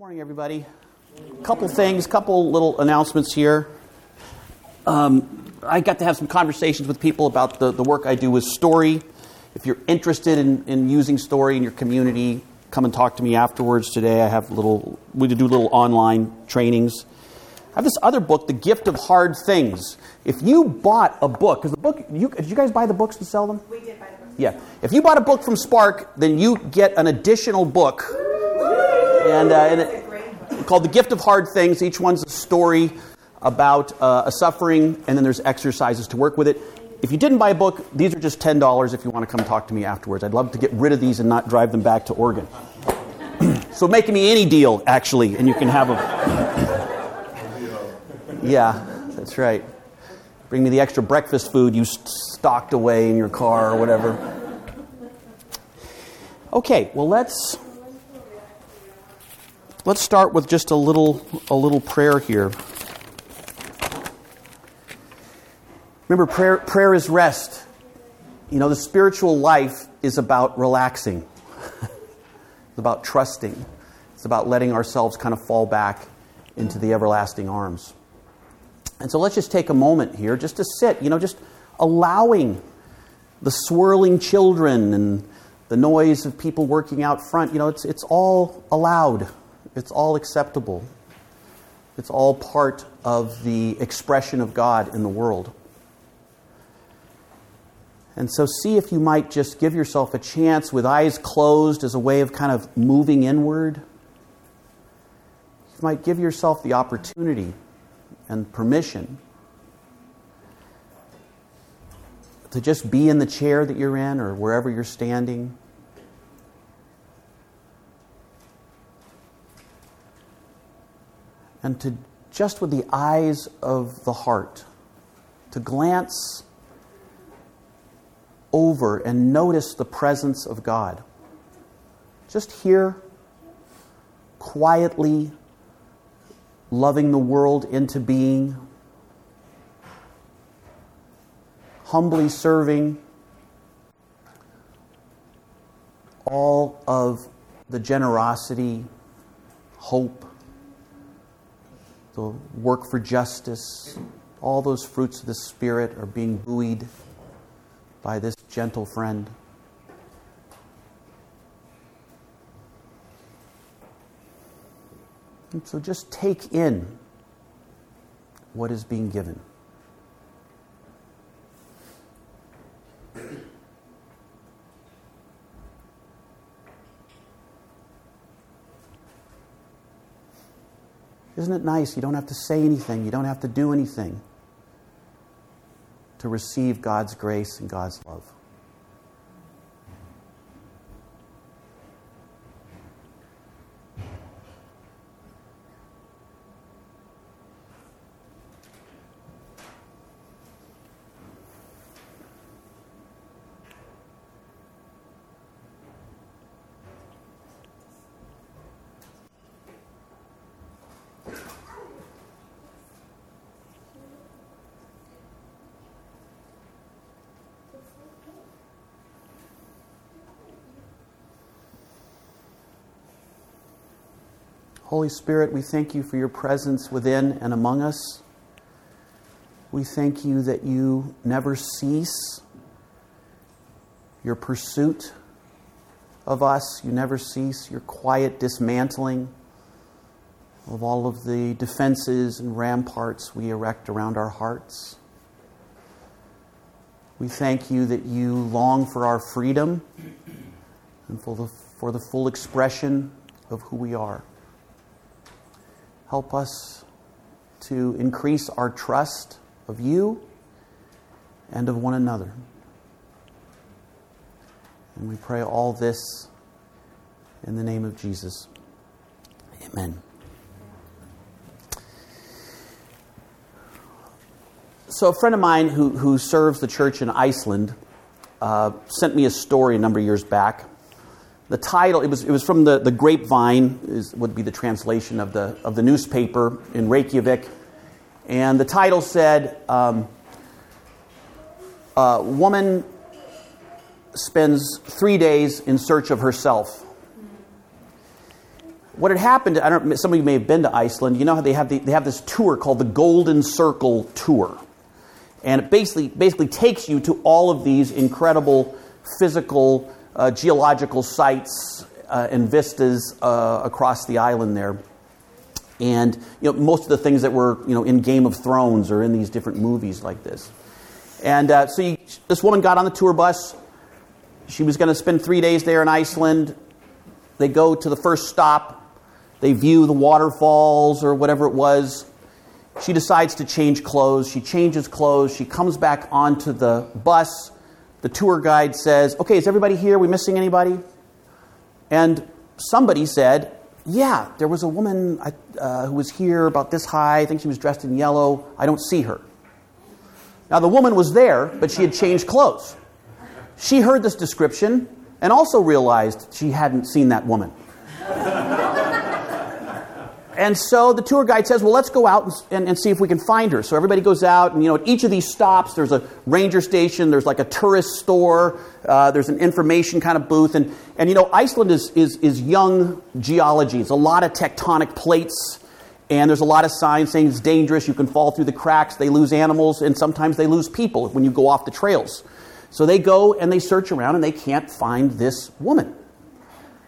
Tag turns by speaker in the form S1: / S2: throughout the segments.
S1: morning, everybody. A Couple things, couple little announcements here. Um, I got to have some conversations with people about the, the work I do with Story. If you're interested in, in using Story in your community, come and talk to me afterwards today. I have little, we do little online trainings. I have this other book, The Gift of Hard Things. If you bought a book, because the book, you, did you guys buy the books and sell them?
S2: We did buy the books.
S1: Yeah. If you bought a book from Spark, then you get an additional book. And, uh, and it, called The Gift of Hard Things. Each one's a story about uh, a suffering, and then there's exercises to work with it. If you didn't buy a book, these are just $10 if you want to come talk to me afterwards. I'd love to get rid of these and not drive them back to Oregon. so make me any deal, actually, and you can have them. yeah, that's right. Bring me the extra breakfast food you stocked away in your car or whatever. Okay, well, let's let's start with just a little a little prayer here. Remember, prayer, prayer is rest. You know, the spiritual life is about relaxing. it's about trusting. It's about letting ourselves kind of fall back into the everlasting arms. And so let's just take a moment here just to sit, you know, just allowing the swirling children and the noise of people working out front, you know, it's, it's all allowed. It's all acceptable. It's all part of the expression of God in the world. And so, see if you might just give yourself a chance with eyes closed as a way of kind of moving inward. You might give yourself the opportunity and permission to just be in the chair that you're in or wherever you're standing. And to just with the eyes of the heart, to glance over and notice the presence of God. Just here, quietly loving the world into being, humbly serving all of the generosity, hope, work for justice, all those fruits of the Spirit are being buoyed by this gentle friend. And so just take in what is being given. Isn't it nice? You don't have to say anything, you don't have to do anything to receive God's grace and God's love. Holy Spirit, we thank you for your presence within and among us. We thank you that you never cease your pursuit of us. You never cease your quiet dismantling of all of the defenses and ramparts we erect around our hearts. We thank you that you long for our freedom and for the, for the full expression of who we are. Help us to increase our trust of you and of one another. And we pray all this in the name of Jesus. Amen. So, a friend of mine who, who serves the church in Iceland uh, sent me a story a number of years back the title, it was, it was from the, the grapevine, is, would be the translation of the, of the newspaper in Reykjavik. And the title said, um, A woman spends three days in search of herself. what had happened, I don't some of you may have been to Iceland. You know how they have, the, they have this tour called the Golden Circle Tour. And it basically, basically takes you to all of these incredible physical, uh, geological sites uh, and vistas uh, across the island there. And you know, most of the things that were you know, in Game of Thrones or in these different movies like this. And uh, so you, this woman got on the tour bus. She was going to spend three days there in Iceland. They go to the first stop. They view the waterfalls or whatever it was. She decides to change clothes. She changes clothes. She comes back onto the bus. The tour guide says, Okay, is everybody here? Are we missing anybody? And somebody said, Yeah, there was a woman uh, who was here about this high. I think she was dressed in yellow. I don't see her. Now, the woman was there, but she had changed clothes. She heard this description and also realized she hadn't seen that woman. And so the tour guide says, Well, let's go out and, and, and, see if we can find her. So everybody goes out, and you know, at each of these stops, there's a ranger station, there's like a tourist store, uh, there's an information kind of booth. And, and you know, Iceland is, is, is young geology, it's a lot of tectonic plates. And there's a lot of signs saying it's dangerous. You can fall through the cracks. They lose animals, and sometimes they lose people when you go off the trails. So they go and they search around, and they can't find this woman.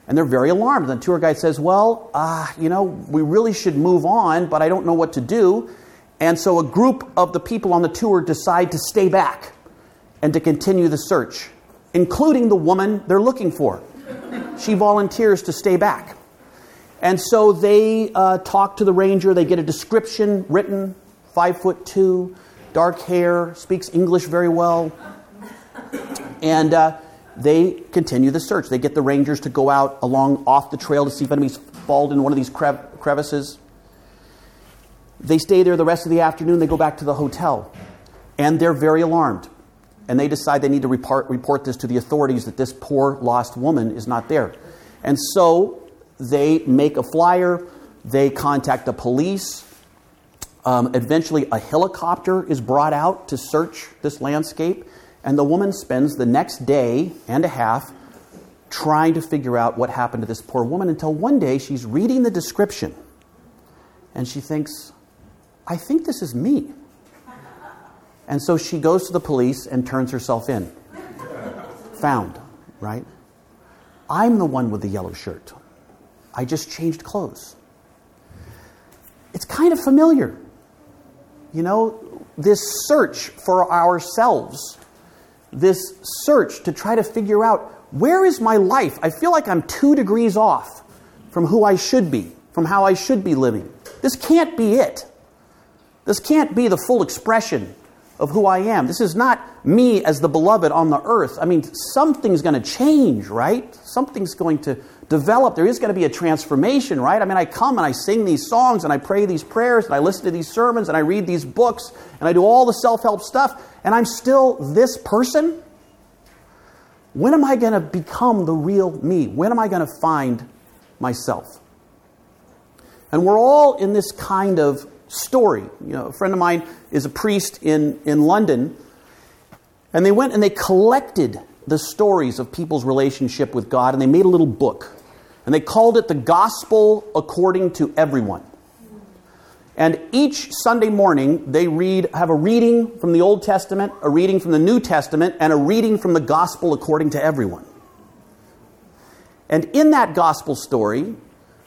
S1: And they're very alarmed. And the tour guide says, Well, uh, you know, we really should move on, but I don't know what to do. And so a group of the people on the tour decide to stay back and to continue the search, including the woman they're looking for. She volunteers to stay back. And so they uh, talk to the ranger. They get a description written, five foot two, dark hair, speaks English very well. And uh, they continue the search. They get the rangers to go out along off the trail to see if anybody's fallen in one of these crevices. They stay there the rest of the afternoon. They go back to the hotel. And they're very alarmed. And they decide they need to report, report this to the authorities that this poor lost woman is not there. And so they make a flyer, they contact the police. Um, eventually, a helicopter is brought out to search this landscape, and the woman spends the next day and a half trying to figure out what happened to this poor woman until one day she's reading the description and she thinks, I think this is me. And so she goes to the police and turns herself in. Found, right? I'm the one with the yellow shirt. I just changed clothes. It's kind of familiar. You know, this search for ourselves, this search to try to figure out where is my life? I feel like I'm two degrees off from who I should be, from how I should be living. This can't be it. This can't be the full expression of who I am. This is not me as the beloved on the earth. I mean, something's going to change, right? Something's going to develop. There is going to be a transformation, right? I mean, I come and I sing these songs and I pray these prayers and I listen to these sermons and I read these books and I do all the self help stuff and I'm still this person. When am I going to become the real me? When am I going to find myself? And we're all in this kind of story. You know, a friend of mine is a priest in, in London, and they went and they collected the stories of people's relationship with God and they made a little book. And they called it the Gospel According to Everyone. And each Sunday morning, they read, have a reading from the Old Testament, a reading from the New Testament, and a reading from the Gospel according to everyone. And in that Gospel story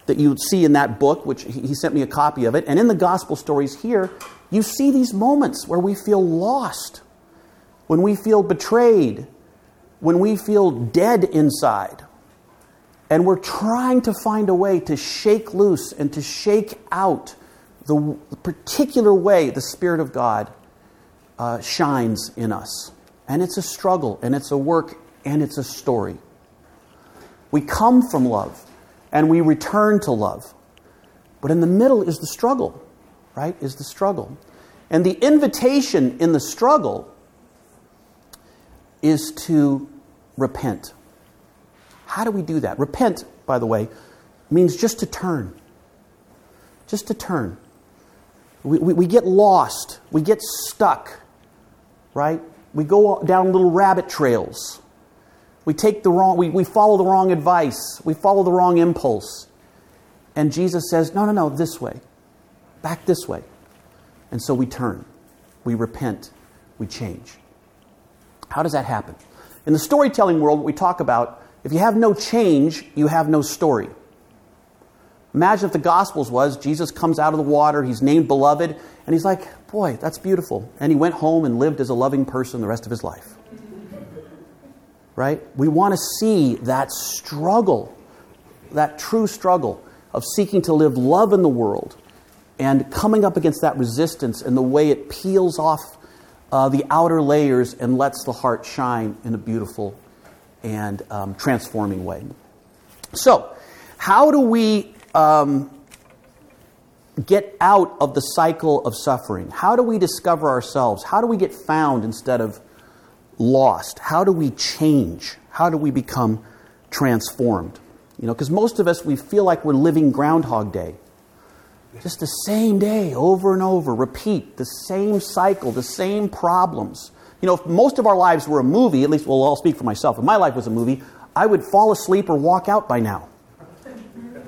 S1: that you see in that book, which he sent me a copy of it, and in the Gospel stories here, you see these moments where we feel lost, when we feel betrayed, when we feel dead inside, and we're trying to find a way to shake loose and to shake out the particular way the Spirit of God uh, shines in us. And it's a struggle, and it's a work, and it's a story. We come from love, and we return to love. But in the middle is the struggle, right? Is the struggle. And the invitation in the struggle is to repent. How do we do that? Repent, by the way, means just to turn. Just to turn. We, we, we get lost. We get stuck, right? We go down little rabbit trails. We take the wrong, we, we follow the wrong advice. We follow the wrong impulse. And Jesus says, No, no, no, this way. Back this way. And so we turn, we repent, we change. How does that happen? In the storytelling world, we talk about if you have no change, you have no story. Imagine if the Gospels was Jesus comes out of the water, he's named beloved, and he's like, Boy, that's beautiful. And he went home and lived as a loving person the rest of his life. Right? We want to see that struggle, that true struggle of seeking to live love in the world and coming up against that resistance and the way it peels off uh, the outer layers and lets the heart shine in a beautiful and um, transforming way. So, how do we um, get out of the cycle of suffering? How do we discover ourselves? How do we get found instead of lost? How do we change? How do we become transformed? You know, because most of us, we feel like we're living Groundhog Day. Just the same day over and over, repeat the same cycle, the same problems. You know, if most of our lives were a movie, at least, well, I'll speak for myself. If my life was a movie, I would fall asleep or walk out by now.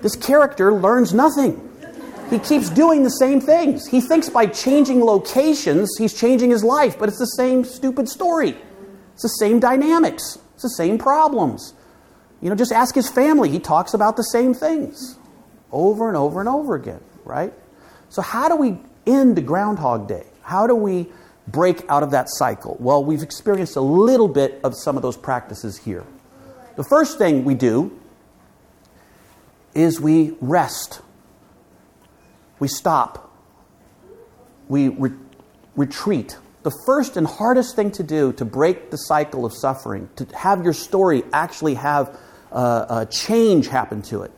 S1: This character learns nothing. He keeps doing the same things. He thinks by changing locations, he's changing his life, but it's the same stupid story. It's the same dynamics, it's the same problems. You know, just ask his family. He talks about the same things over and over and over again, right? So, how do we end Groundhog Day? How do we break out of that cycle? Well, we've experienced a little bit of some of those practices here. The first thing we do is we rest. We stop. We re- retreat. The first and hardest thing to do to break the cycle of suffering, to have your story actually have uh, a change happen to it,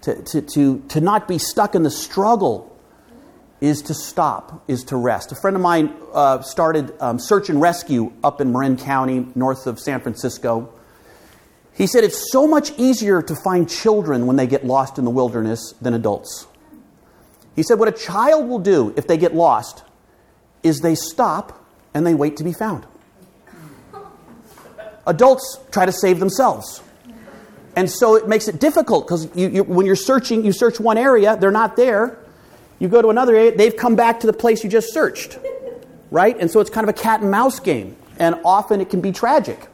S1: to, to, to, to not be stuck in the struggle, is to stop, is to rest. A friend of mine uh, started um, search and rescue up in Marin County, north of San Francisco. He said it's so much easier to find children when they get lost in the wilderness than adults. He said what a child will do if they get lost is they stop and they wait to be found. Adults try to save themselves. And so it makes it difficult because you, you, when you're searching, you search one area, they're not there. You go to another area, they've come back to the place you just searched. Right? And so it's kind of a cat and mouse game. And often it can be tragic.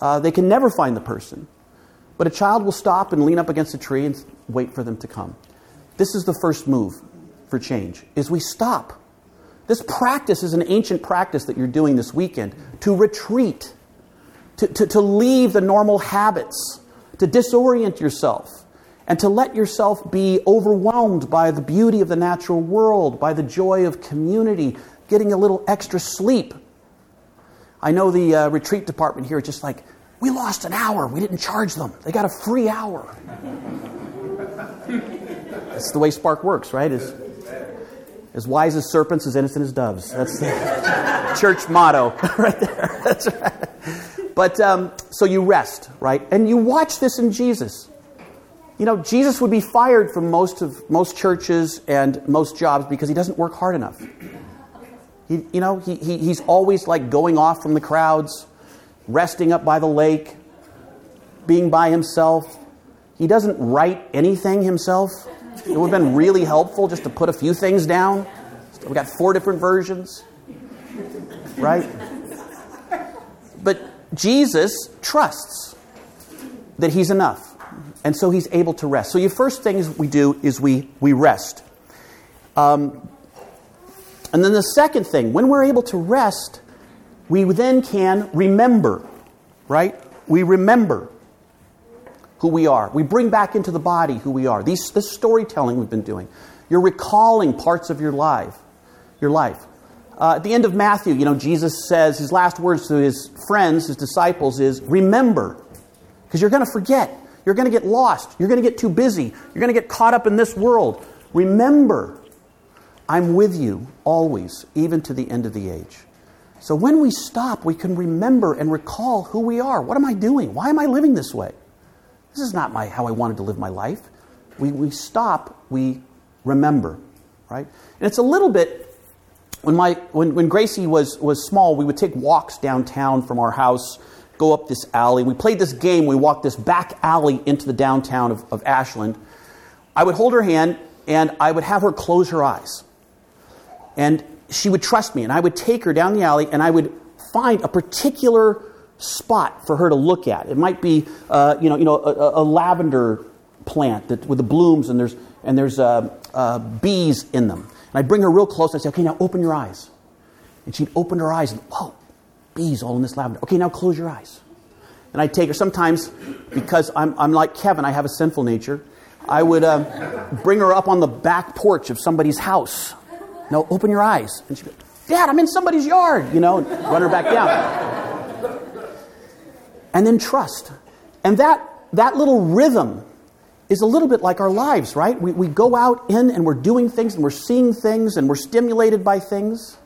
S1: Uh, they can never find the person. But a child will stop and lean up against a tree and wait for them to come. This is the first move for change, is we stop. This practice is an ancient practice that you're doing this weekend to retreat, to, to, to leave the normal habits, to disorient yourself, and to let yourself be overwhelmed by the beauty of the natural world, by the joy of community, getting a little extra sleep I know the uh, retreat department here is just like, we lost an hour. We didn't charge them. They got a free hour. That's the way Spark works, right? As, wise as serpents, as innocent as doves. That's the church motto right there. That's right. But um, so you rest, right? And you watch this in Jesus. You know, Jesus would be fired from most of most churches and most jobs because he doesn't work hard enough. He, you know, he, he, he's always like going off from the crowds, resting up by the lake, being by himself. He doesn't write anything himself. It would have been really helpful just to put a few things down. We've got four different versions, right? But Jesus trusts that he's enough. And so he's able to rest. So, your first thing we do is we, we rest. Um, and then the second thing, when we're able to rest, we then can remember, right? We remember who we are. We bring back into the body who we are. These, this storytelling we've been doing. You're recalling parts of your life. Your life. Uh, at the end of Matthew, you know, Jesus says his last words to his friends, his disciples, is remember. Because you're going to forget. You're going to get lost. You're going to get too busy. You're going to get caught up in this world. Remember I'm with you always, even to the end of the age. So when we stop, we can remember and recall who we are. What am I doing? Why am I living this way? This is not my, how I wanted to live my life. We, we stop, we remember, right? And it's a little bit, when, my, when, when Gracie was, was small, we would take walks downtown from our house, go up this alley. We played this game. We walked this back alley into the downtown of, of Ashland I would hold her hand and I would have her close her eyes. And she would trust me, and I would take her down the alley and I would find a particular spot for her to look at. It might be, uh, you know, you know, a, a, lavender plant that, with the blooms, and there's and there's uh, uh, bees in them. And I'd bring her real close. And I'd say, "Okay, now open your eyes." And she'd open her eyes, and whoa, bees all in this lavender. Okay, now close your eyes. And I'd take her sometimes because I'm, I'm like Kevin. I have a sinful nature. I would uh, bring her up on the back porch of somebody's house. No, open your eyes. And she goes, Dad, I'm in somebody's yard, you know, run her back down. And then trust. And that, that little rhythm is a little bit like our lives, right? We, we go out in and we're doing things and we're seeing things and we're stimulated by things.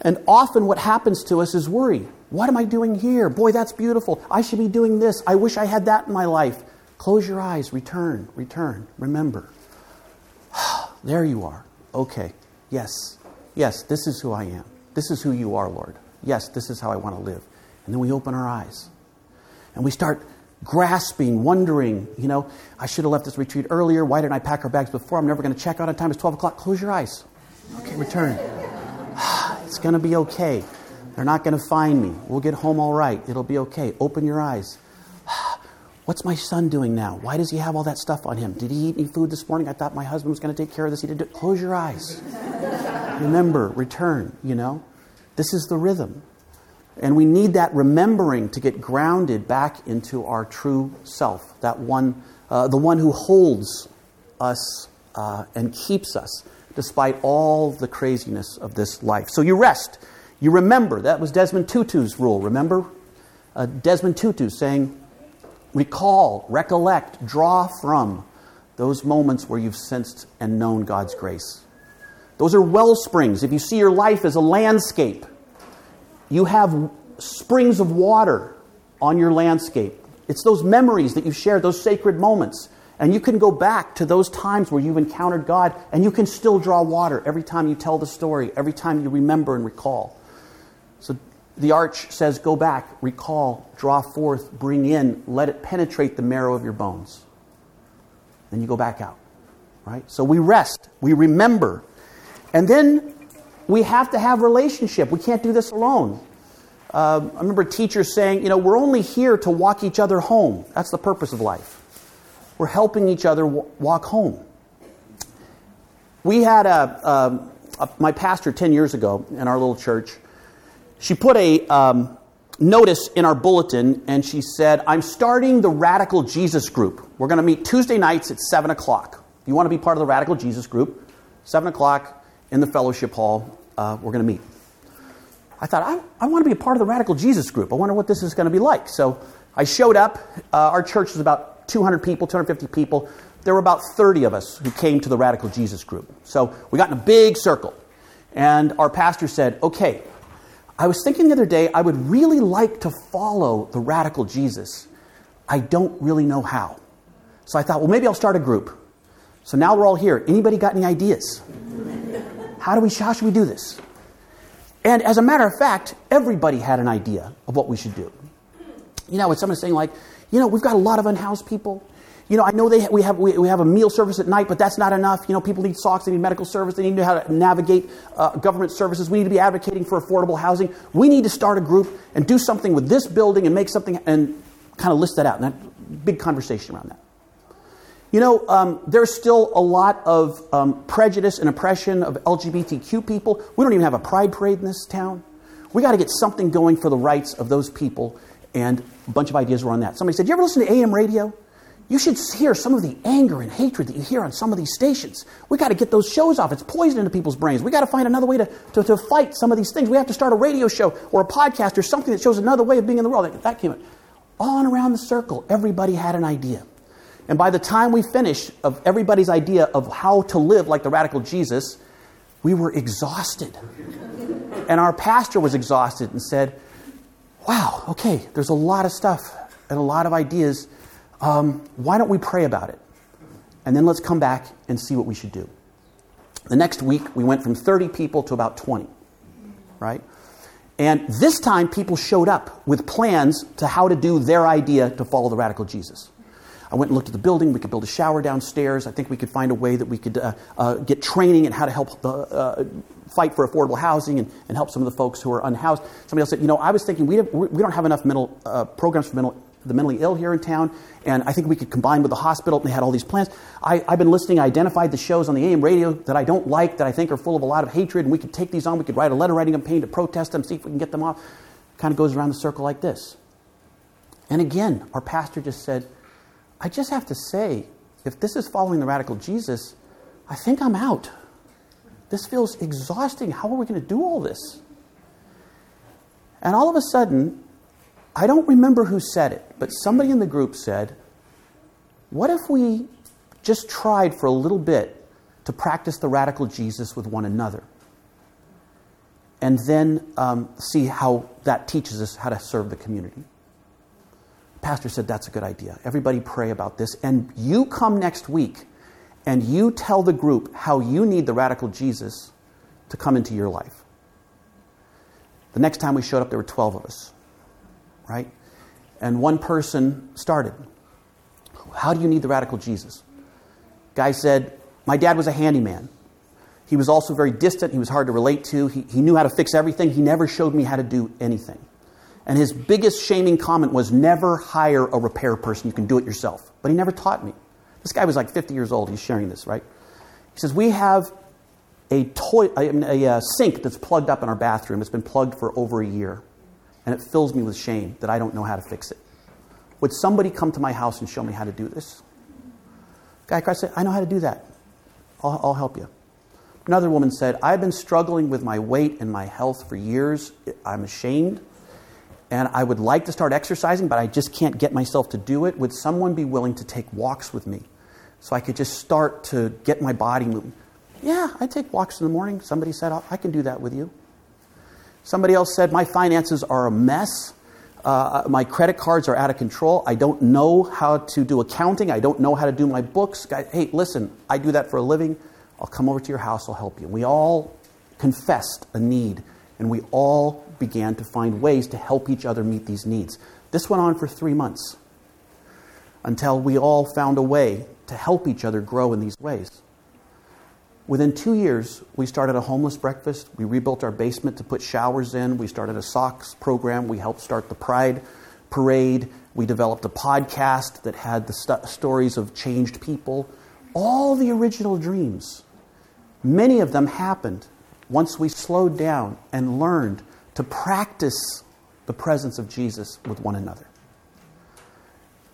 S1: And often what happens to us is worry. What am I doing here? Boy, that's beautiful. I should be doing this. I wish I had that in my life. Close your eyes, return, return, remember. there you are. Okay. Yes. Yes, this is who I am. This is who you are, Lord. Yes, this is how I want to live. And then we open our eyes. And we start grasping, wondering, you know, I should have left this retreat earlier. Why didn't I pack our bags before? I'm never going to check out on time. It's 12 o'clock. Close your eyes. Okay, return. it's going to be okay. They're not going to find me. We'll get home all right. It'll be okay. Open your eyes. What's my son doing now? Why does he have all that stuff on him? Did he eat any food this morning? I thought my husband was going to take care of this. He didn't. Close your eyes. Remember, return, you know? This is the rhythm. And we need that remembering to get grounded back into our true self, that one, uh, the one who holds us uh, and keeps us despite all the craziness of this life. So you rest. You remember. That was Desmond Tutu's rule, remember? Uh, Desmond Tutu saying, recall, recollect, draw from those moments where you've sensed and known God's grace. Those are well springs. If you see your life as a landscape, you have springs of water on your landscape. It's those memories that you've shared, those sacred moments. And you can go back to those times where you've encountered God, and you can still draw water every time you tell the story, every time you remember and recall. So the arch says, Go back, recall, draw forth, bring in, let it penetrate the marrow of your bones. Then you go back out. Right? So we rest, we remember. And then we have to have relationship. We can't do this alone. Uh, I remember teachers saying, you know, we're only here to walk each other home. That's the purpose of life. We're helping each other w- walk home. We had a, a, a, my pastor 10 years ago in our little church she put a um, notice in our bulletin and she said, I'm starting the Radical Jesus group. We're going to meet Tuesday nights at 7 o'clock. If you want to be part of the Radical Jesus group, 7 o'clock in the fellowship hall, uh, we're going to meet. I thought, I, I want to be a part of the Radical Jesus group. I wonder what this is going to be like. So I showed up. Uh, our church was about 200 people, 250 people. There were about 30 of us who came to the Radical Jesus group. So we got in a big circle. And our pastor said, okay, I was thinking the other day, I would really like to follow the radical Jesus. I don't really know how. So I thought, well, maybe I'll start a group. So now we're all here. Anybody got any ideas? How do we how should we do this? And as a matter of fact, everybody had an idea of what we should do. You know, with someone saying like, you know, we've got a lot of unhoused people you know, I know they, we, have, we, we have a meal service at night, but that's not enough. You know, people need socks, they need medical service, they need to know how to navigate uh, government services. We need to be advocating for affordable housing. We need to start a group and do something with this building and make something and kind of list that out. And that big conversation around that. You know, um, there's still a lot of um, prejudice and oppression of LGBTQ people. We don't even have a pride parade in this town. We got to get something going for the rights of those people, and a bunch of ideas were on that. Somebody said, You ever listen to AM radio? You should hear some of the anger and hatred that you hear on some of these stations. We got to get those shows off. It's poison into people's brains. We got to find another way to, to, to, fight some of these things. We have to start a radio show or a podcast or something that shows another way of being in the world. That, that came. On around the circle, everybody had an idea. And by the time we finished of everybody's idea of how to live like the radical Jesus, we were exhausted. and our pastor was exhausted and said, Wow, okay, there's a lot of stuff and a lot of ideas um, why don't we pray about it? And then let's come back and see what we should do. The next week, we went from 30 people to about 20, right? And this time, people showed up with plans to how to do their idea to follow the radical Jesus. I went and looked at the building. We could build a shower downstairs. I think we could find a way that we could uh, uh, get training and how to help the, uh, fight for affordable housing and, and help some of the folks who are unhoused. Somebody else said, you know, I was thinking we, have, we don't have enough mental uh, programs for mental, the mentally ill here in town, and I think we could combine with the hospital. And they had all these plans. I, have been listening, I identified the shows on the AM radio that I don't like, that I think are full of a lot of hatred, and we could take these on. We could write a letter writing campaign to protest them, see if we can get them off. Kind of goes around the circle like this. And again, our pastor just said, I just have to say, if this is following the radical Jesus, I think I'm out. This feels exhausting. How are we going to do all this? And all of a sudden, I don't remember who said it, but somebody in the group said, What if we just tried for a little bit to practice the radical Jesus with one another? And then um, see how that teaches us how to serve the community pastor said, That's a good idea. Everybody pray about this. And you come next week and you tell the group how you need the radical Jesus to come into your life. The next time we showed up, there were 12 of us, right? And one person started. How do you need the radical Jesus? Guy said, My dad was a handyman. He was also very distant. He was hard to relate to. He, he knew how to fix everything. He never showed me how to do anything. And his biggest shaming comment was never hire a repair person. You can do it yourself. But he never taught me. This guy was like 50 years old. He's sharing this, right? He says, We have a, toy, a, a, a sink that's plugged up in our bathroom. It's been plugged for over a year. And it fills me with shame that I don't know how to fix it. Would somebody come to my house and show me how to do this? Guy Christ said, I know how to do that. I'll, I'll help you. Another woman said, I've been struggling with my weight and my health for years. I'm ashamed and I would like to start exercising, but I just can't get myself to do it. Would someone be willing to take walks with me so I could just start to get my body moving? Yeah, I take walks in the morning. Somebody said, I can do that with you. Somebody else said, My finances are a mess. Uh, my credit cards are out of control. I don't know how to do accounting. I don't know how to do my books. Hey, listen, I do that for a living. I'll come over to your house. I'll help you. We all confessed a need, and we all began to find ways to help each other meet these needs. This went on for three months until we all found a way to help each other grow in these ways. Within two years, we started a homeless breakfast. We rebuilt our basement to put showers in. We started a socks program. We helped start the Pride Parade. We developed a podcast that had the st- stories of changed people. All the original dreams, many of them happened once we slowed down and learned to practice the presence of Jesus with one another.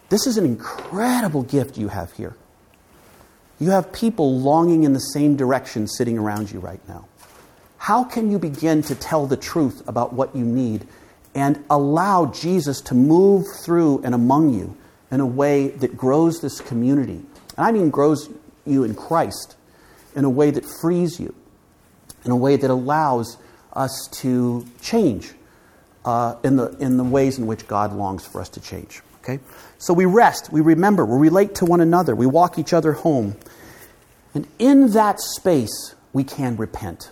S1: This is an incredible gift you have here. You have people longing in the same direction sitting around you right now. How can you begin to tell the truth about what you need and allow Jesus to move through and among you in a way that grows this community? And I mean, grows you in Christ in a way that frees you, in a way that allows us to change uh, in, the, in the ways in which God longs for us to change. Okay? So we rest, we remember, we relate to one another, we walk each other home. And in that space, we can repent.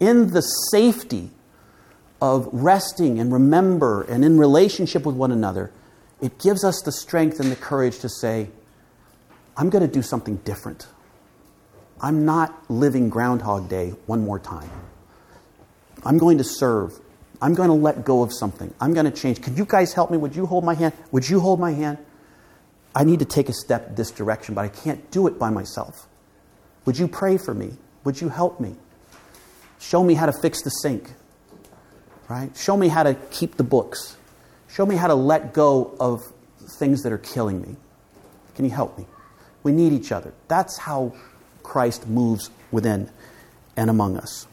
S1: In the safety of resting and remember and in relationship with one another, it gives us the strength and the courage to say, I'm going to do something different. I'm not living Groundhog Day one more time. I'm going to serve. I'm going to let go of something. I'm going to change. Could you guys help me? Would you hold my hand? Would you hold my hand? I need to take a step this direction, but I can't do it by myself. Would you pray for me? Would you help me? Show me how to fix the sink. Right? Show me how to keep the books. Show me how to let go of things that are killing me. Can you help me? We need each other. That's how Christ moves within and among us.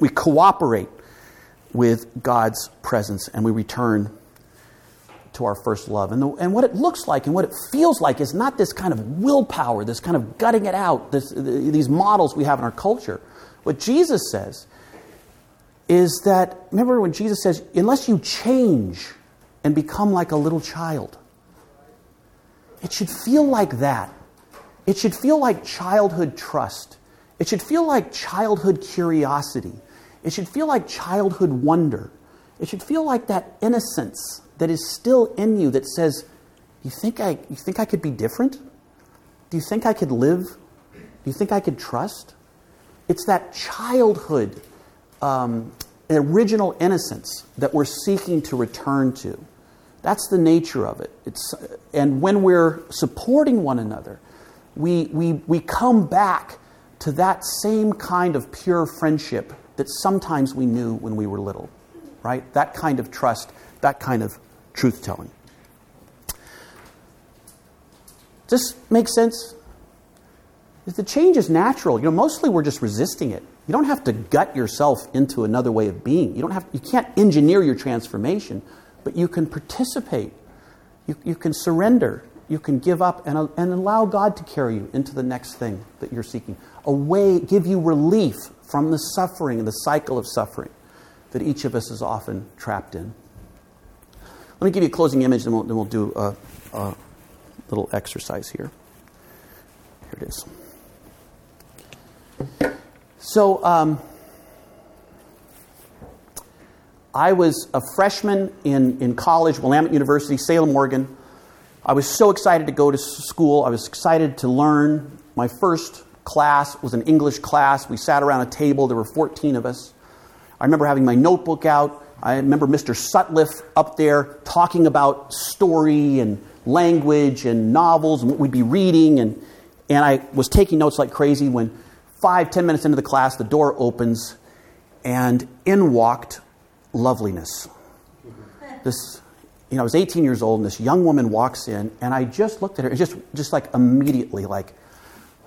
S1: We cooperate with God's presence and we return to our first love. And, the, and what it looks like and what it feels like is not this kind of willpower, this kind of gutting it out, this, these models we have in our culture. What Jesus says is that, remember when Jesus says, unless you change and become like a little child, it should feel like that. It should feel like childhood trust. It should feel like childhood curiosity. It should feel like childhood wonder. It should feel like that innocence that is still in you that says, you think I, you think I could be different? Do you think I could live? Do you think I could trust? It's that childhood, um, original innocence that we're seeking to return to. That's the nature of it. It's, and when we're supporting one another, we, we, we come back to that same kind of pure friendship that sometimes we knew when we were little, right? That kind of trust, that kind of truth telling. Does this make sense? The change is natural. You know, mostly we're just resisting it. You don't have to gut yourself into another way of being. You don't have you can't engineer your transformation, but you can participate. You, you can surrender. You can give up and, and allow God to carry you into the next thing that you're seeking. A way, give you relief from the suffering and the cycle of suffering that each of us is often trapped in. Let me give you a closing image, and we'll, then we'll do a, a little exercise here. Here it is. So, um, I was a freshman in, in college, Willamette University, Salem, Oregon. I was so excited to go to school. I was excited to learn. My first class was an English class. We sat around a table. There were 14 of us. I remember having my notebook out. I remember Mr. Sutliff up there talking about story and language and novels and what we'd be reading. And, and I was taking notes like crazy when five, ten minutes into the class, the door opens and in walked loveliness. This, you know, I was 18 years old and this young woman walks in and I just looked at her and just, just like immediately like,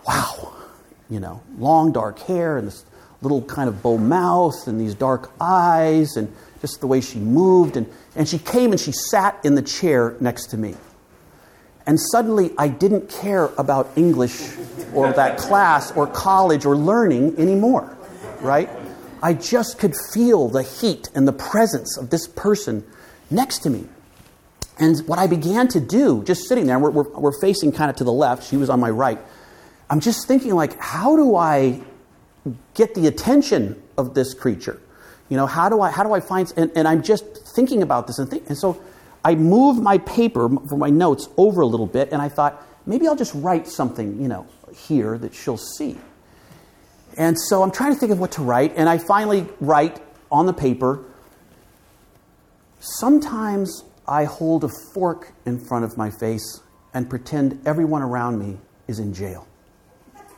S1: wow, you know, long dark hair and this little kind of bow mouth and these dark eyes and just the way she moved. And, and she came and she sat in the chair next to me. And suddenly I didn't care about English or that class or college or learning anymore, right? I just could feel the heat and the presence of this person next to me. And what I began to do, just sitting there, we're, we're, we're facing kind of to the left, she was on my right. I'm just thinking, like, how do I get the attention of this creature? You know, how do I, how do I find, and, and I'm just thinking about this and, think, and so I moved my paper for my notes over a little bit, and I thought, maybe I'll just write something, you know, here that she'll see. And so I'm trying to think of what to write, and I finally write on the paper. Sometimes I hold a fork in front of my face and pretend everyone around me is in jail.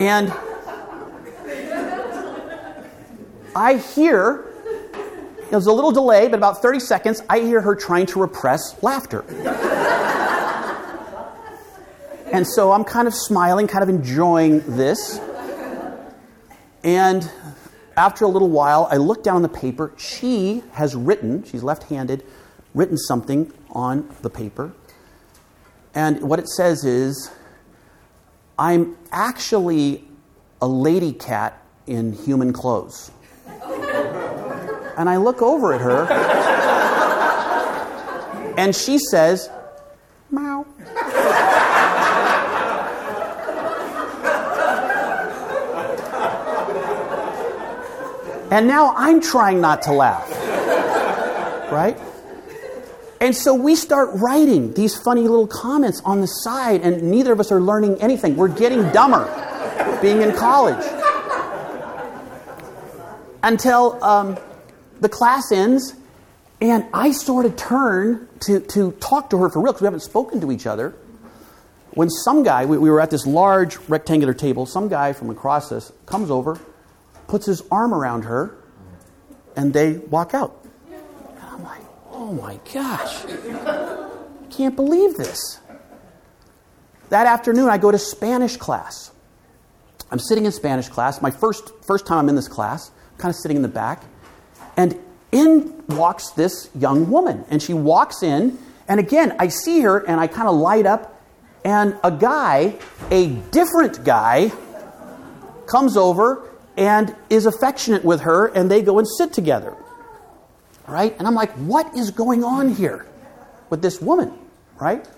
S1: And I hear, there's a little delay, but about 30 seconds, I hear her trying to repress laughter. and so I'm kind of smiling, kind of enjoying this. And after a little while, I look down on the paper. She has written, she's left handed, written something on the paper. And what it says is, I'm actually a lady cat in human clothes. And I look over at her, and she says, Meow. And now I'm trying not to laugh. Right? And so we start writing these funny little comments on the side, and neither of us are learning anything. We're getting dumber being in college. Until um, the class ends, and I sort of turn to, to talk to her for real because we haven't spoken to each other. When some guy, we, we were at this large rectangular table, some guy from across us comes over, puts his arm around her, and they walk out. Oh my gosh. Can't believe this. That afternoon, I go to Spanish class. I'm sitting in Spanish class, my first, first time I'm in this class, kind of sitting in the back, and in walks this young woman. And she walks in, and again, I see her and I kind of light up, and a guy, a different guy, comes over and is affectionate with her, and they go and sit together right? And I'm like, what is going on here with this woman, right?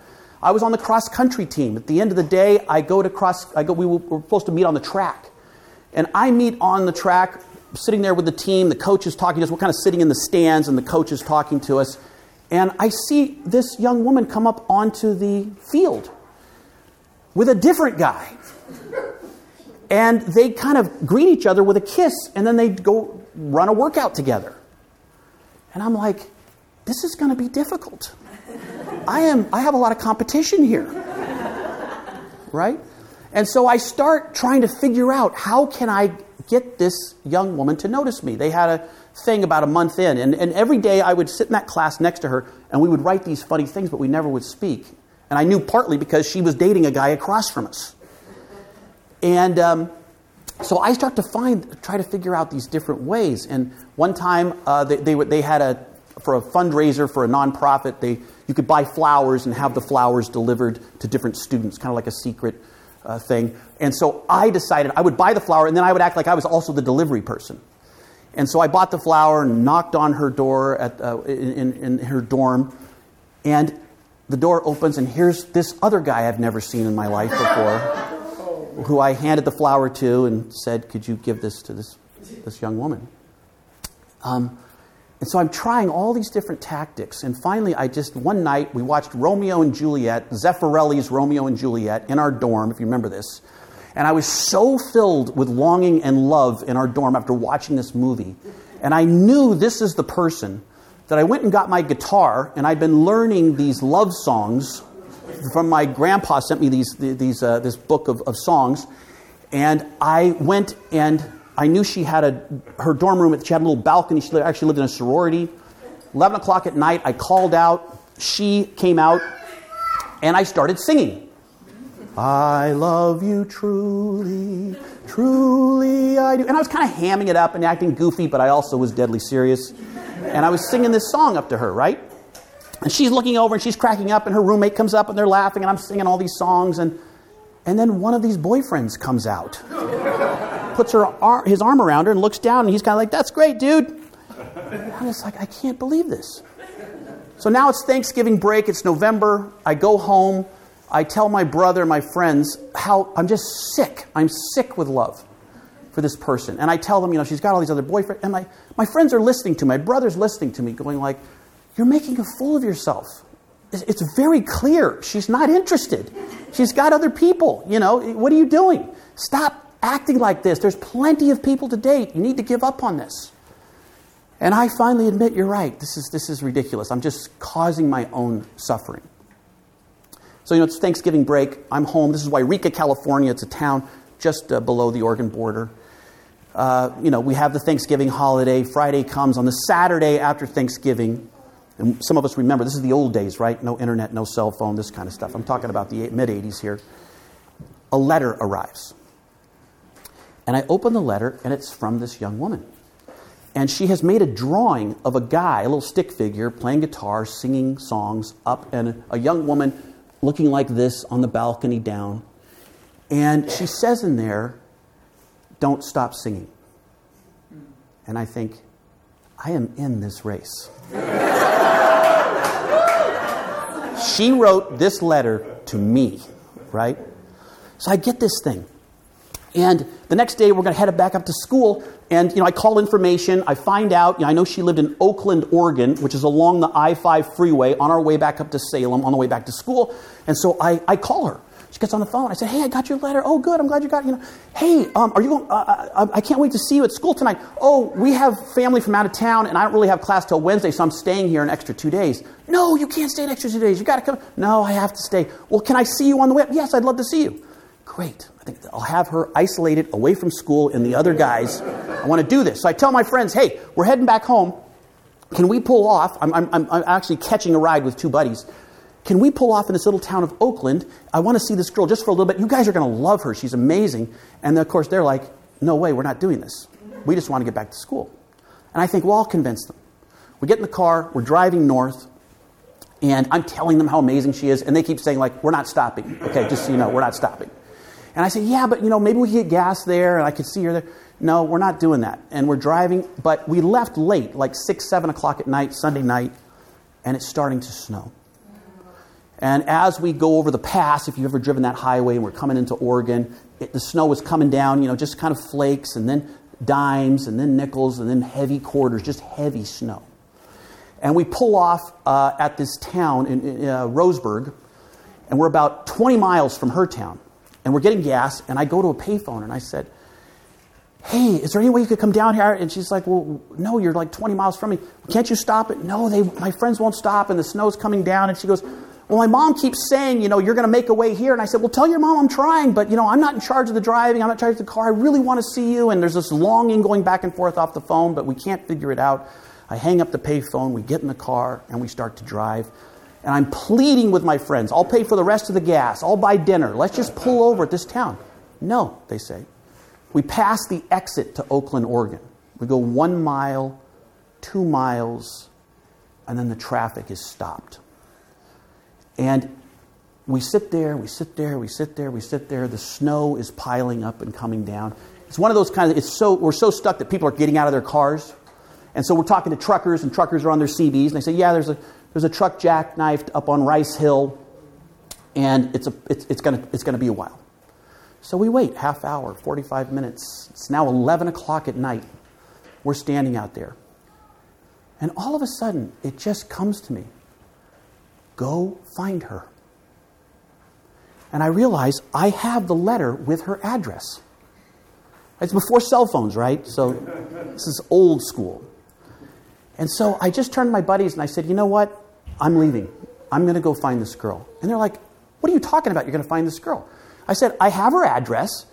S1: I was on the cross country team. At the end of the day, I go to cross, I go, we were, supposed to meet on the track. And I meet on the track, sitting there with the team, the coach is talking to us. We're kind of sitting in the stands, and the coach is talking to us. And I see this young woman come up onto the field with a different guy. And they kind of greet each other with a kiss, and then they go run a workout together. And I'm like, this is going to be difficult. I am I have a lot of competition here. Right? And so I start trying to figure out how can I get this young woman to notice me. They had a thing about a month in, and, and every day I would sit in that class next to her and we would write these funny things, but we never would speak. And I knew partly because she was dating a guy across from us. And um, so I start to find, try to figure out these different ways. And one time uh, they, they, they had a, for a fundraiser for a nonprofit, they, you could buy flowers and have the flowers delivered to different students, kind of like a secret uh, thing. And so I decided I would buy the flower and then I would act like I was also the delivery person. And so I bought the flower and knocked on her door at, uh, in, in her dorm. And the door opens, and here's this other guy I've never seen in my life before, who I handed the flower to and said, Could you give this to this, this young woman? Um, and so I'm trying all these different tactics. And finally, I just, one night, we watched Romeo and Juliet, Zeffirelli's Romeo and Juliet, in our dorm, if you remember this. And I was so filled with longing and love in our dorm after watching this movie. And I knew this is the person that I went and got my guitar, and I'd been learning these love songs from my grandpa, sent me these, these, uh, this book of, of songs. And I went and I knew she had a, her dorm room, she had a little balcony. She actually lived in a sorority. 11 o'clock at night, I called out. She came out, and I started singing. I love you truly, truly I do. And I was kind of hamming it up and acting goofy, but I also was deadly serious. And I was singing this song up to her, right? And she's looking over and she's cracking up, and her roommate comes up and they're laughing, and I'm singing all these songs. And, and then one of these boyfriends comes out puts her ar- his arm around her and looks down, and he's kind of like, That's great, dude. I'm just like, I can't believe this. So now it's Thanksgiving break, it's November. I go home. I tell my brother, my friends, how I'm just sick. I'm sick with love for this person. And I tell them, you know, she's got all these other boyfriends. And my, my friends are listening to me. My brother's listening to me, going like, You're making a fool of yourself. It's very clear. She's not interested. She's got other people. You know, what are you doing? Stop acting like this. There's plenty of people to date. You need to give up on this. And I finally admit, you're right. This is, this is ridiculous. I'm just causing my own suffering. So, you know, it's Thanksgiving break. I'm home. This is Yreka, California. It's a town just uh, below the Oregon border. Uh, you know, we have the Thanksgiving holiday. Friday comes on the Saturday after Thanksgiving. And some of us remember this is the old days, right? No internet, no cell phone, this kind of stuff. I'm talking about the mid 80s here. A letter arrives. And I open the letter, and it's from this young woman. And she has made a drawing of a guy, a little stick figure, playing guitar, singing songs up, and a young woman looking like this on the balcony down. And she says in there, Don't stop singing. And I think, I am in this race. she wrote this letter to me, right? So I get this thing. And the next day, we're going to head back up to school. And, you know, I call information. I find out, you know, I know she lived in Oakland, Oregon, which is along the I 5 freeway on our way back up to Salem, on the way back to school. And so I, I call her. She gets on the phone. I said, "Hey, I got your letter. Oh, good. I'm glad you got. You know, hey, um, are you going? Uh, I, uh, I can't wait to see you at school tonight. Oh, we have family from out of town, and I don't really have class till Wednesday, so I'm staying here an extra two days. No, you can't stay an extra two days. You got to come. No, I have to stay. Well, can I see you on the way? Yes, I'd love to see you. Great. I think I'll have her isolated away from school and the other guys. I want to do this. So I tell my friends, hey, we're heading back home. Can we pull off? I'm, I'm, I'm actually catching a ride with two buddies. Can we pull off in this little town of Oakland? I want to see this girl just for a little bit. You guys are going to love her. She's amazing. And of course, they're like, no way, we're not doing this. We just want to get back to school. And I think, well, I'll convince them. We get in the car, we're driving north, and I'm telling them how amazing she is, and they keep saying, like, we're not stopping. Okay, just so you know, we're not stopping. And I say, Yeah, but you know, maybe we could get gas there and I could see her there. No, we're not doing that. And we're driving, but we left late, like 6, 7 o'clock at night, Sunday night, and it's starting to snow. And as we go over the pass, if you've ever driven that highway and we're coming into Oregon, it, the snow was coming down, you know, just kind of flakes and then dimes and then nickels and then heavy quarters, just heavy snow. And we pull off uh, at this town in, in uh, Roseburg, and we're about 20 miles from her town. And we're getting gas, and I go to a payphone and I said, Hey, is there any way you could come down here? And she's like, Well, no, you're like 20 miles from me. Can't you stop it? No, they, my friends won't stop, and the snow's coming down. And she goes, Well, my mom keeps saying, you know, you're going to make a way here. And I said, Well, tell your mom I'm trying, but, you know, I'm not in charge of the driving. I'm not in charge of the car. I really want to see you. And there's this longing going back and forth off the phone, but we can't figure it out. I hang up the payphone, we get in the car, and we start to drive. And I'm pleading with my friends, I'll pay for the rest of the gas, I'll buy dinner, let's just pull over at this town. No, they say. We pass the exit to Oakland, Oregon. We go one mile, two miles, and then the traffic is stopped. And we sit there, we sit there, we sit there, we sit there. The snow is piling up and coming down. It's one of those kinds of, it's so, we're so stuck that people are getting out of their cars. And so we're talking to truckers, and truckers are on their CBs, and they say, Yeah, there's a, there's a truck jackknifed up on Rice Hill, and it's, a, it's, it's going to it's gonna be a while. So we wait half hour, 45 minutes. It's now 11 o'clock at night. We're standing out there. And all of a sudden, it just comes to me go find her. And I realize I have the letter with her address. It's before cell phones, right? So this is old school. And so I just turned to my buddies and I said, you know what? I'm leaving. I'm going to go find this girl. And they're like, what are you talking about? You're going to find this girl. I said, I have her address.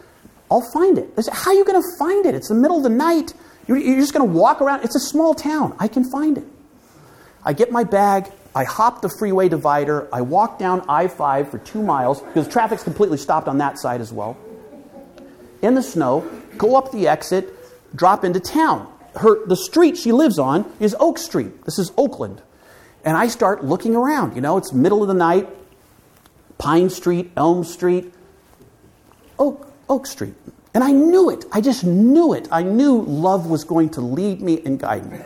S1: I'll find it. They said, How are you going to find it? It's the middle of the night. You're, you're just going to walk around. It's a small town. I can find it. I get my bag. I hop the freeway divider. I walk down I 5 for two miles because traffic's completely stopped on that side as well. In the snow, go up the exit, drop into town. Her, the street she lives on is Oak Street. This is Oakland. And I start looking around. You know, it's middle of the night. Pine Street, Elm Street, Oak, Oak Street. And I knew it. I just knew it. I knew love was going to lead me and guide me.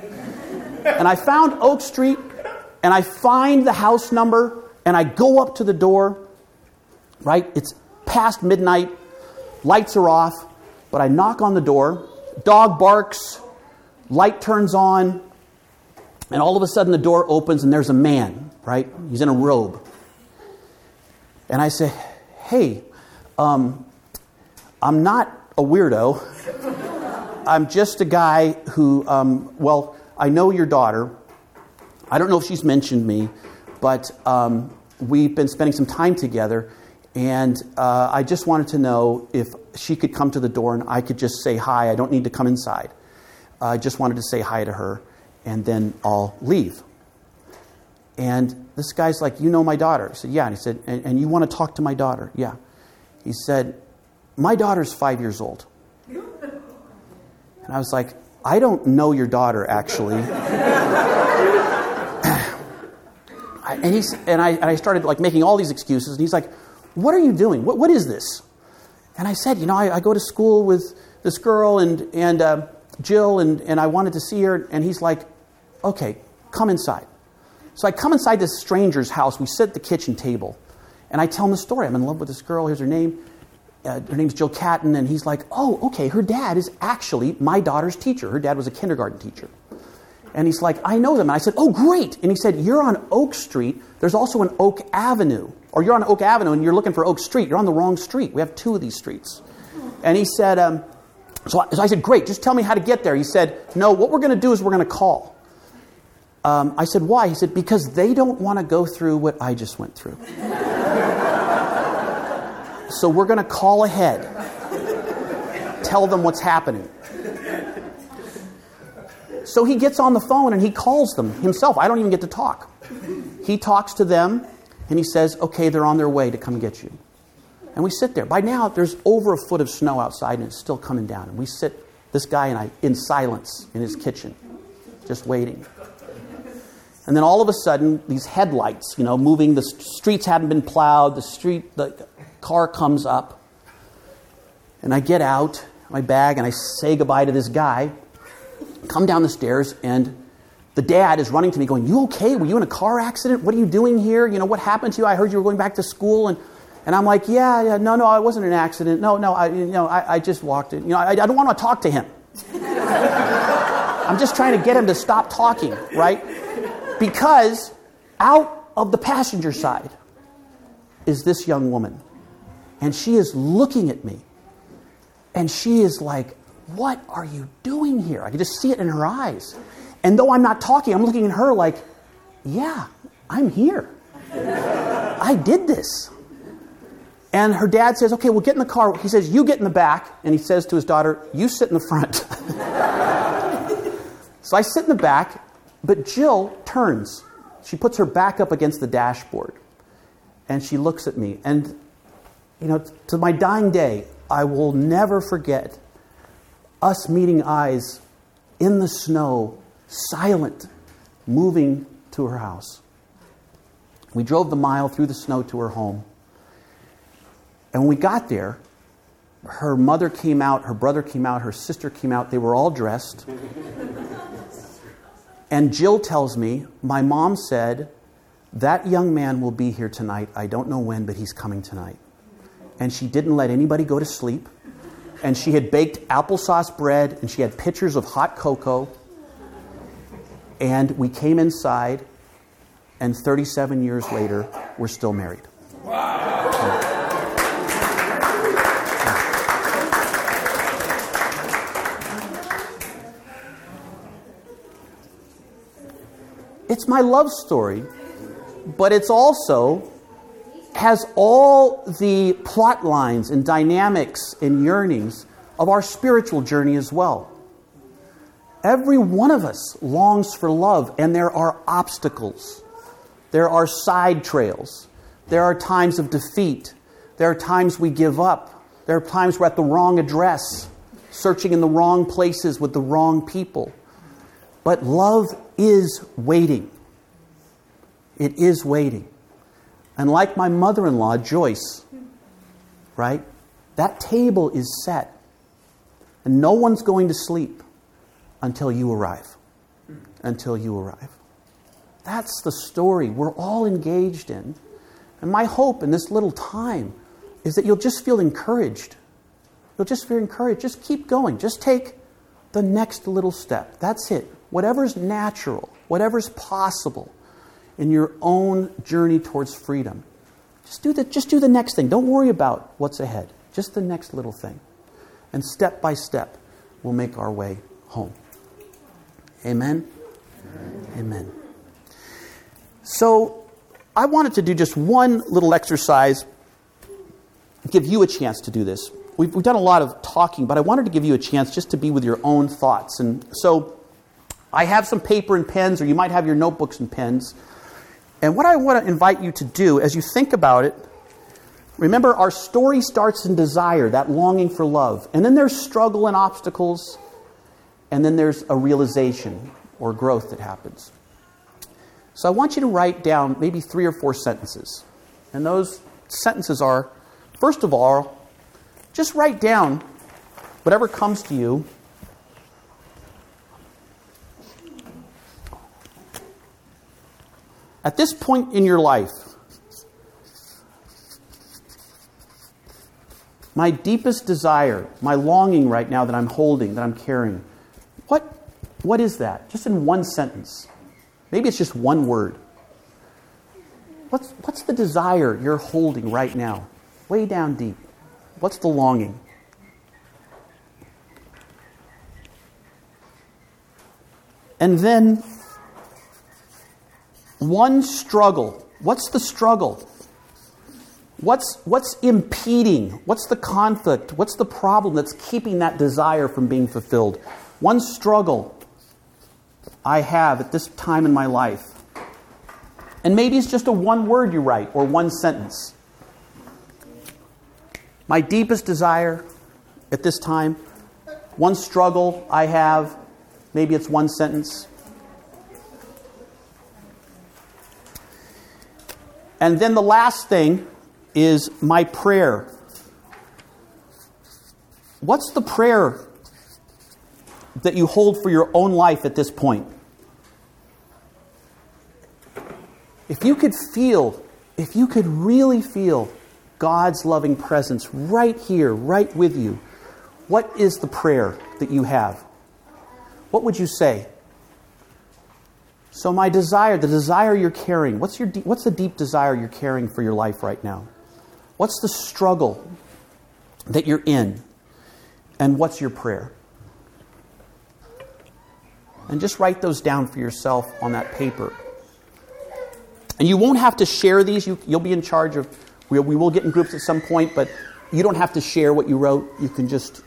S1: and I found Oak Street, and I find the house number, and I go up to the door, right? It's past midnight, lights are off, but I knock on the door. Dog barks, light turns on, and all of a sudden the door opens, and there's a man, right? He's in a robe. And I say, Hey, um, I'm not a weirdo. I'm just a guy who, um, well, I know your daughter. I don't know if she's mentioned me, but um, we've been spending some time together, and uh, I just wanted to know if she could come to the door and I could just say hi. I don't need to come inside. I just wanted to say hi to her, and then I'll leave. And this guy's like, You know my daughter? I said, Yeah. And he said, And, and you want to talk to my daughter? Yeah. He said, my daughter's five years old. And I was like, I don't know your daughter, actually. and, he's, and, I, and I started like making all these excuses. And he's like, What are you doing? What, what is this? And I said, You know, I, I go to school with this girl and, and uh, Jill, and, and I wanted to see her. And he's like, Okay, come inside. So I come inside this stranger's house. We sit at the kitchen table. And I tell him the story. I'm in love with this girl. Here's her name uh, her name's Jill Catton, and he's like, oh, okay, her dad is actually my daughter's teacher. Her dad was a kindergarten teacher. And he's like, I know them. And I said, oh, great. And he said, you're on Oak Street. There's also an Oak Avenue. Or you're on Oak Avenue and you're looking for Oak Street. You're on the wrong street. We have two of these streets. And he said, um, so, I, so, I, said, great, just tell me how to get there. He said, no, what we're going to do is we're going to call. Um, I said, why? He said, because they don't want to go through what I just went through. So we're going to call ahead, tell them what's happening. So he gets on the phone and he calls them himself. I don't even get to talk. He talks to them and he says, Okay, they're on their way to come get you. And we sit there. By now, there's over a foot of snow outside and it's still coming down. And we sit, this guy and I, in silence in his kitchen, just waiting. And then all of a sudden, these headlights, you know, moving, the streets hadn't been plowed, the street, the car comes up, and I get out my bag and I say goodbye to this guy, come down the stairs, and the dad is running to me going, You okay? Were you in a car accident? What are you doing here? You know, what happened to you? I heard you were going back to school. And, and I'm like, Yeah, yeah, no, no, I wasn't an accident. No, no, I, you know, I, I just walked in. You know, I, I don't want to talk to him. I'm just trying to get him to stop talking, right? Because out of the passenger side is this young woman. And she is looking at me. And she is like, What are you doing here? I can just see it in her eyes. And though I'm not talking, I'm looking at her like, Yeah, I'm here. I did this. And her dad says, Okay, we'll get in the car. He says, You get in the back. And he says to his daughter, You sit in the front. so I sit in the back, but Jill turns. She puts her back up against the dashboard. And she looks at me. And, you know, to my dying day, I will never forget us meeting eyes in the snow, silent, moving to her house. We drove the mile through the snow to her home. And when we got there, her mother came out, her brother came out, her sister came out. They were all dressed. and Jill tells me, My mom said, That young man will be here tonight. I don't know when, but he's coming tonight. And she didn't let anybody go to sleep. And she had baked applesauce bread, and she had pitchers of hot cocoa. And we came inside, and 37 years later, we're still married. Wow. It's my love story, but it's also has all the plot lines and dynamics and yearnings of our spiritual journey as well. Every one of us longs for love, and there are obstacles. There are side trails. There are times of defeat. There are times we give up. There are times we're at the wrong address, searching in the wrong places with the wrong people. But love is waiting. It is waiting. And like my mother in law, Joyce, right? That table is set. And no one's going to sleep until you arrive. Until you arrive. That's the story we're all engaged in. And my hope in this little time is that you'll just feel encouraged. You'll just feel encouraged. Just keep going. Just take the next little step. That's it whatever's natural, whatever's possible in your own journey towards freedom. Just do the, just do the next thing. Don't worry about what's ahead. Just the next little thing. And step by step, we'll make our way home. Amen? Amen. Amen. So, I wanted to do just one little exercise, give you a chance to do this. We've, we've done a lot of talking, but I wanted to give you a chance just to be with your own thoughts. And so, I have some paper and pens, or you might have your notebooks and pens. And what I want to invite you to do as you think about it, remember our story starts in desire, that longing for love. And then there's struggle and obstacles. And then there's a realization or growth that happens. So I want you to write down maybe three or four sentences. And those sentences are first of all, just write down whatever comes to you At this point in your life, my deepest desire, my longing right now that I'm holding, that I'm carrying, what, what is that? Just in one sentence. Maybe it's just one word. What's, what's the desire you're holding right now? Way down deep. What's the longing? And then one struggle. What's the struggle? What's, what's impeding? What's the conflict? What's the problem that's keeping that desire from being fulfilled? One struggle I have at this time in my life. And maybe it's just a one word you write or one sentence. My deepest desire at this time, one struggle I have, maybe it's one sentence. And then the last thing is my prayer. What's the prayer that you hold for your own life at this point? If you could feel, if you could really feel God's loving presence right here, right with you, what is the prayer that you have? What would you say? So, my desire, the desire you're carrying, what's, your, what's the deep desire you're carrying for your life right now? What's the struggle that you're in? And what's your prayer? And just write those down for yourself on that paper. And you won't have to share these. You, will be in charge of, we, we, will get in groups at some point, but you don't have to share what you wrote. You can just,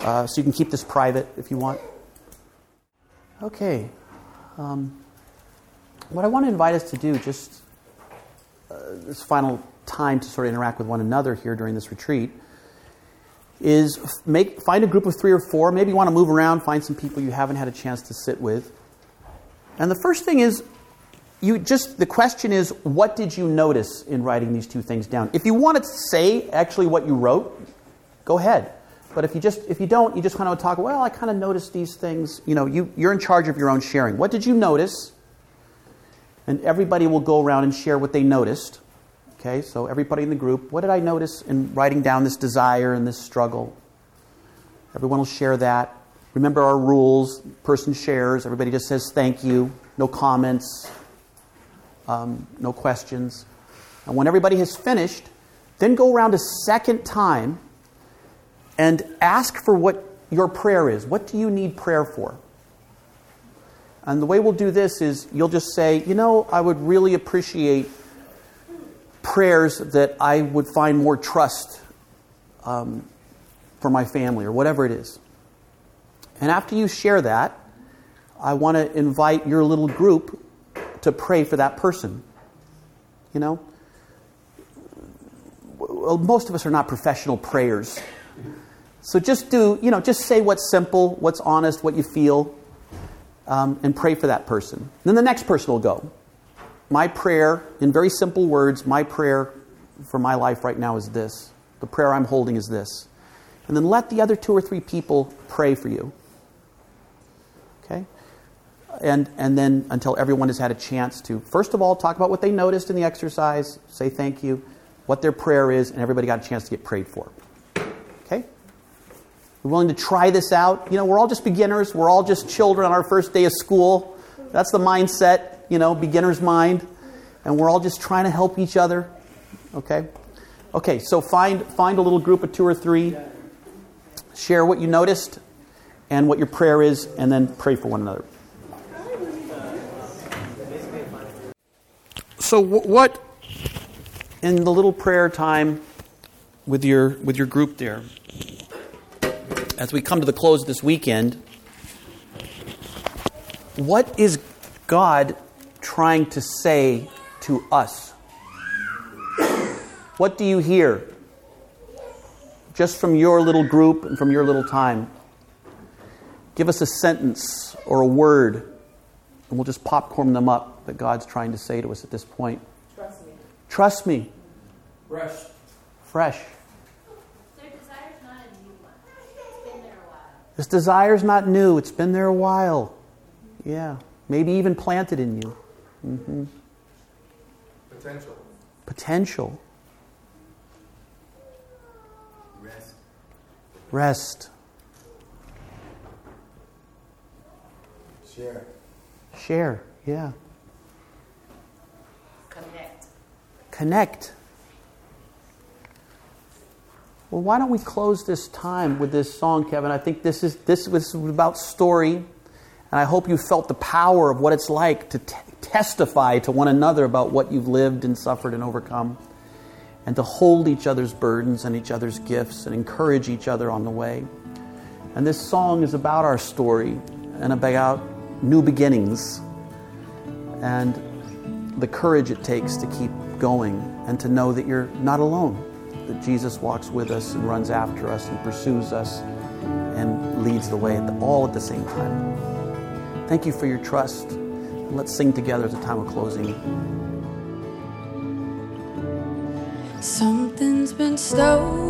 S1: uh, so you can keep this private if you want. Okay. Um, what I want to invite us to do, just uh, this final time to sort of interact with one another here during this retreat, is make, find a group of three or four. Maybe you want to move around, find some people you haven't had a chance to sit with. And the first thing is, you just the question is, what did you notice in writing these two things down? If you want to say actually what you wrote, go ahead. But if you just if you don't, you just kind of talk. Well, I kind of noticed these things. You know, you you're in charge of your own sharing. What did you notice? And everybody will go around and share what they noticed. Okay, so everybody in the group, what did I notice in writing down this desire and this struggle? Everyone will share that. Remember our rules. Person shares. Everybody just says thank you. No comments. Um, no questions. And when everybody has finished, then go around a second time and ask for what your prayer is. What do you need prayer for? And the way we'll do this is you'll just say, you know, I would really appreciate prayers that I would find more trust um, for my family or whatever it is. And after you share that, I want to invite your little group to pray for that person. You know? Well, most of us are not professional prayers. So just do, you know, just say what's simple, what's honest, what you feel, um, and pray for that person. Then the next person will go. My prayer, in very simple words, my prayer for my life right now is this. The prayer I'm holding is this. And then let the other two or three people pray for you. Okay? And, and then until everyone has had a chance to, first of all, talk about what they noticed in the exercise, say thank you, what their prayer is, and everybody got a chance to get prayed for. We're willing to try this out. You know, we're all just beginners. We're all just children on our first day of school. That's the mindset, you know, beginner's mind. And we're all just trying to help each other. Okay? Okay, so find, find a little group of two or three. Share what you noticed and what your prayer is, and then pray for one another. So, what in the little prayer time with your, with your group there? As we come to the close of this weekend, what is God trying to say to us? What do you hear? Just from your little group and from your little time. Give us a sentence or a word, and we'll just popcorn them up that God's trying to say to us at this point.
S2: Trust me.
S1: Trust me.
S2: Fresh.
S1: Fresh. This desire is not new, it's been there a while. Yeah. Maybe even planted in you.
S2: Mm-hmm. Potential.
S1: Potential.
S2: Rest.
S1: Rest.
S2: Share.
S1: Share, yeah.
S2: Connect.
S1: Connect. Well, why don't we close this time with this song, Kevin? I think this is this was about story, and I hope you felt the power of what it's like to t- testify to one another about what you've lived and suffered and overcome, and to hold each other's burdens and each other's gifts and encourage each other on the way. And this song is about our story and about new beginnings and the courage it takes to keep going and to know that you're not alone that Jesus walks with us and runs after us and pursues us and leads the way at the, all at the same time. Thank you for your trust. Let's sing together at the time of closing.
S3: Something's been stolen